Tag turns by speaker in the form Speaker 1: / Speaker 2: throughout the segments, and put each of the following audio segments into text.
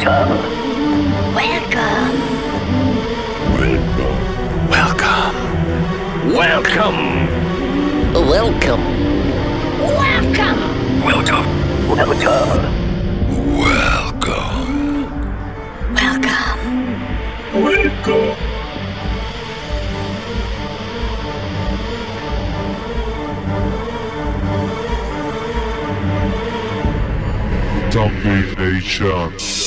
Speaker 1: Welcome. Welcome. Welcome. Welcome. Welcome. Welcome. Welcome. Welcome.
Speaker 2: Welcome. Welcome. Welcome. Domination.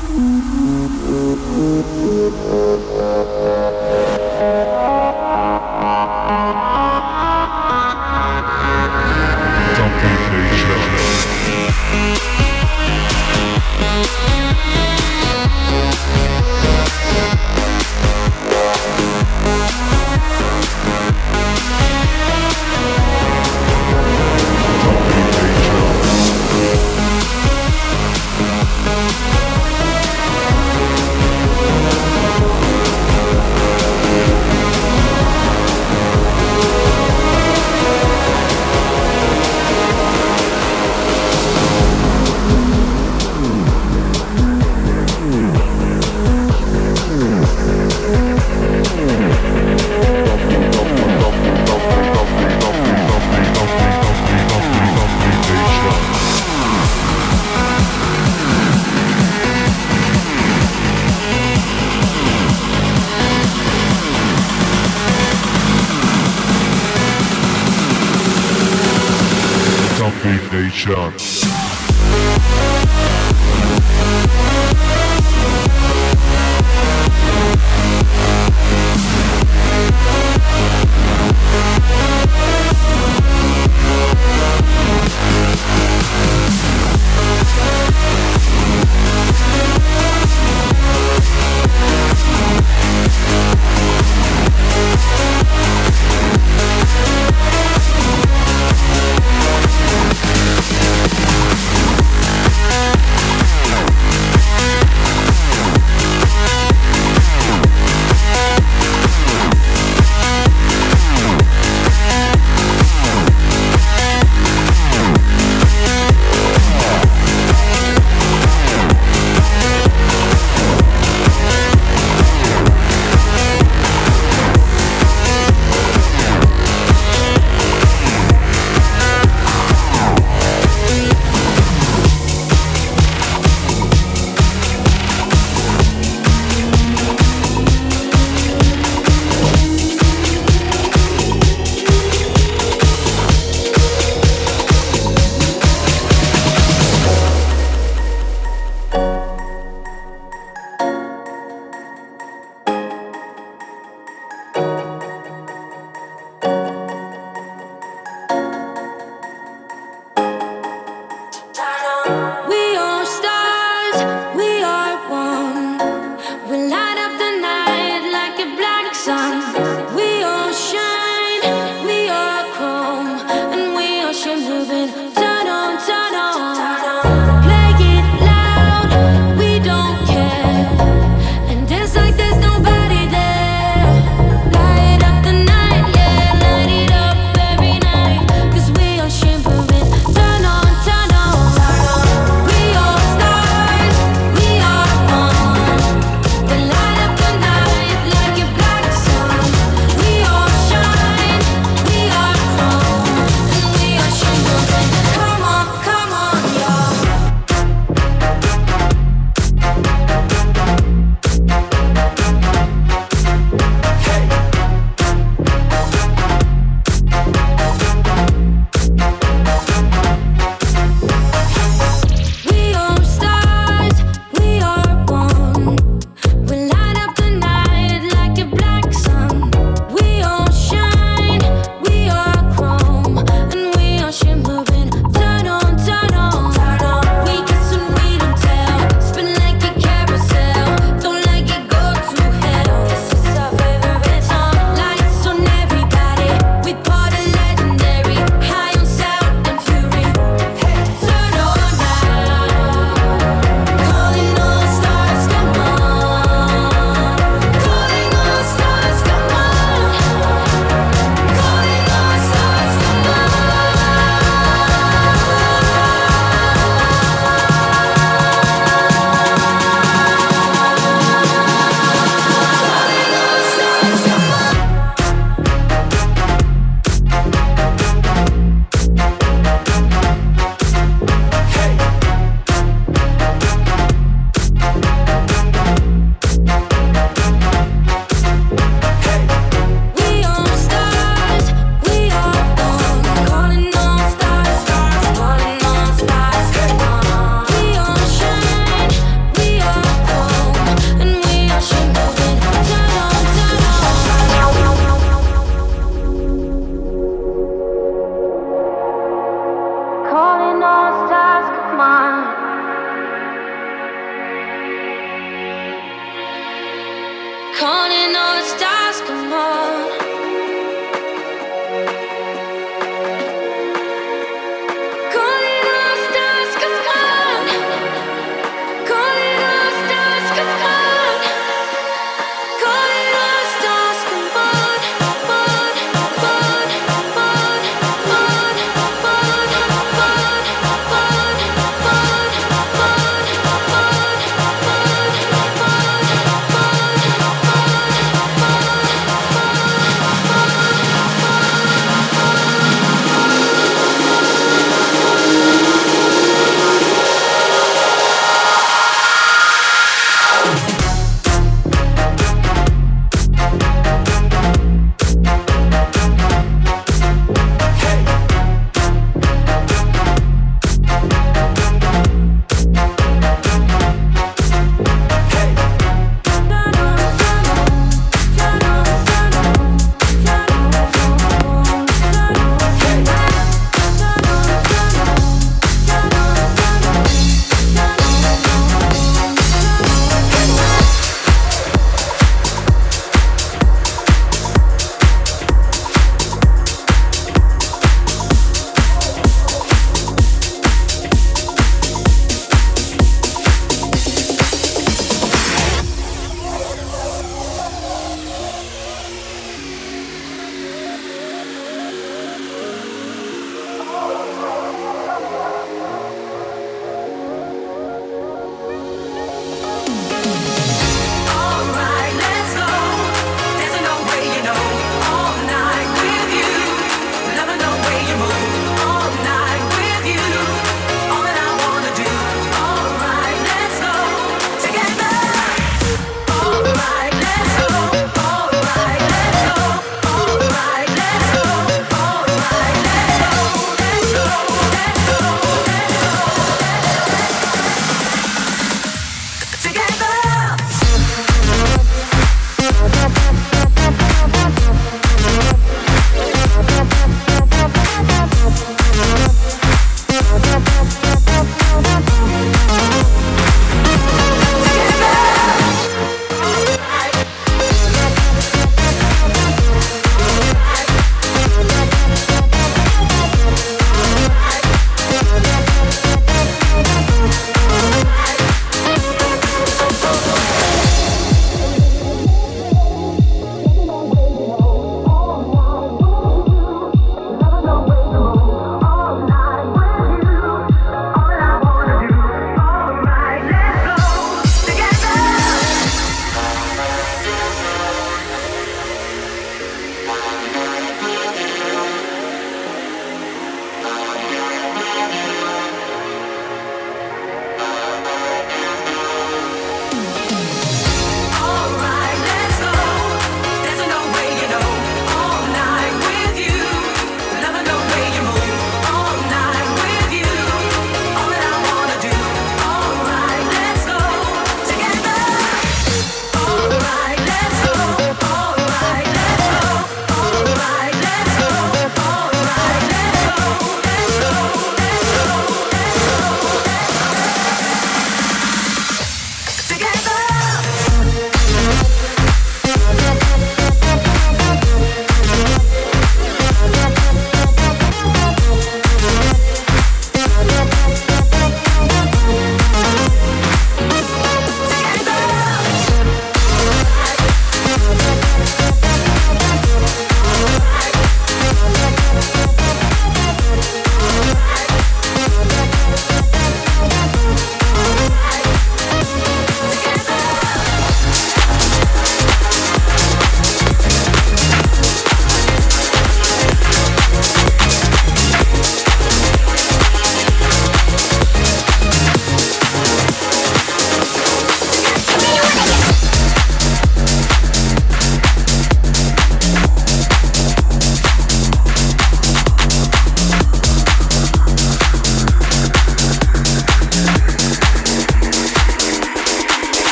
Speaker 2: Thank you.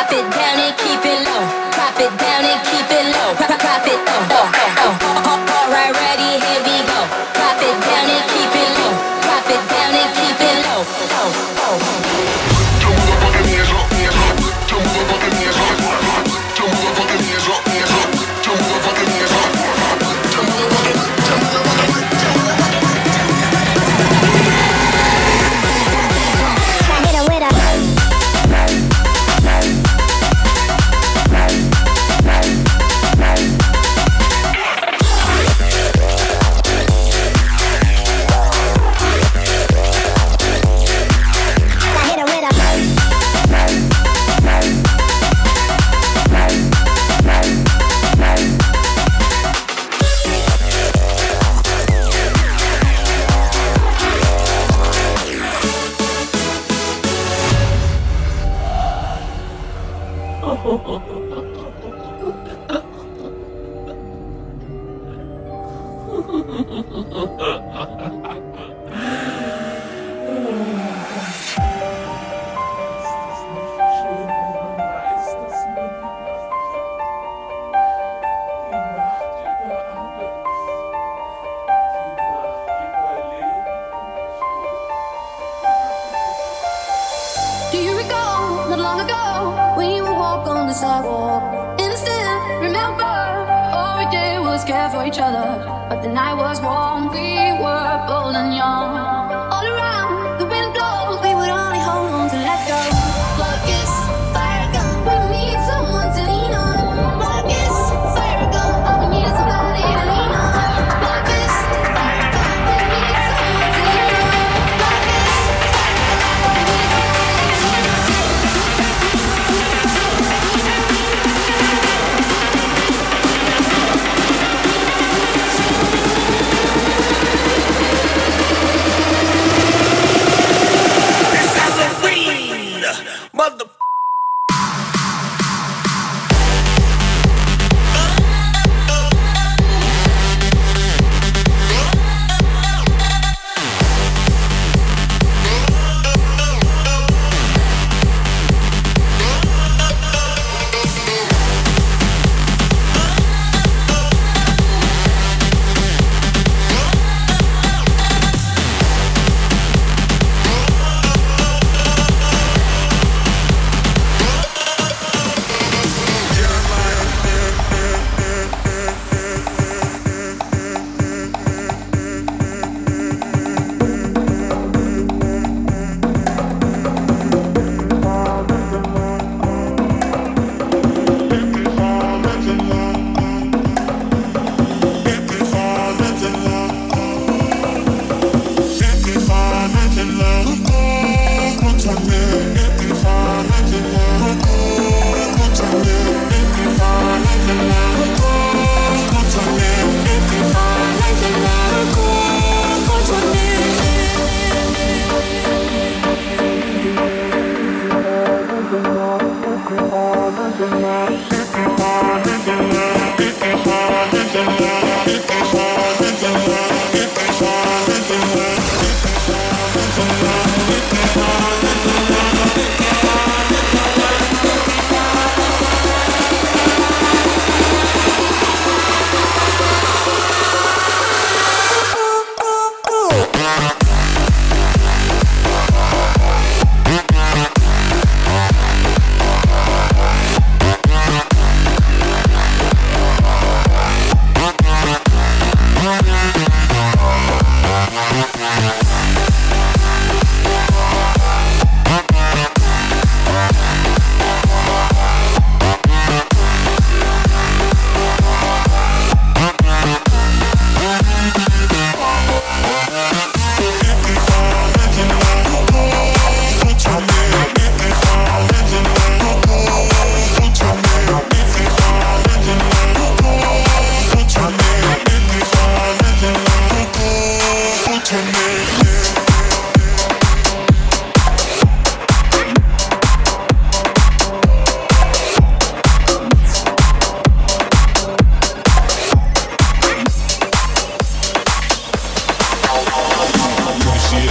Speaker 2: Drop it down and keep it low. Drop it down and keep it
Speaker 3: We.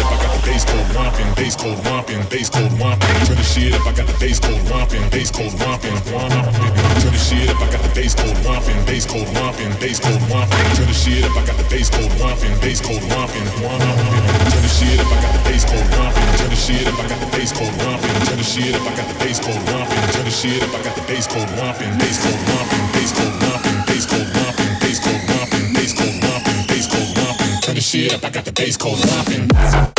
Speaker 4: I
Speaker 5: got the bass code romping,
Speaker 6: bass code romping, bass code romping. Turn the shit up, I got the bass code romping, bass code romping, romping. Turn the shit up, I got the bass code romping, bass code romping, bass code romping. Turn the shit up, I got the bass code romping, bass code romping, romping. Turn the shit up, I got the bass code romping. Turn the shit up, I got the bass code romping. Turn the shit up, I got the bass code romping. Turn the shit up, I got the bass code romping, bass code romping, bass code romping, bass code romping, bass code romping, bass code romping, bass code romping. Turn the shit up, I got the bass code romping.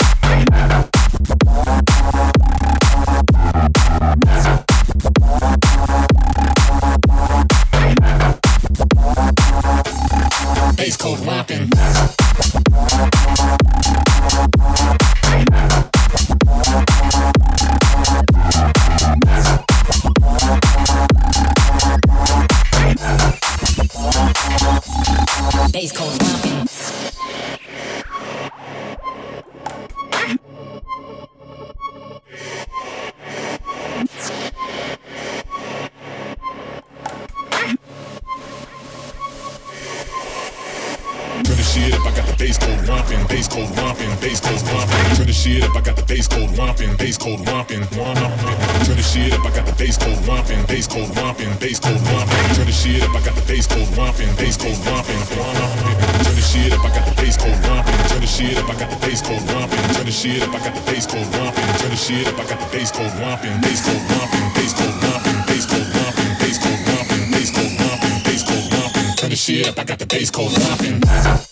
Speaker 6: shit up, I got the bass code romping. Turn the shit up, I got the bass code romping, bass code romping, bass code romping, bass code romping, bass code romping, bass code romping, bass code romping. Turn the shit up, I got the bass code romping.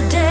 Speaker 1: The day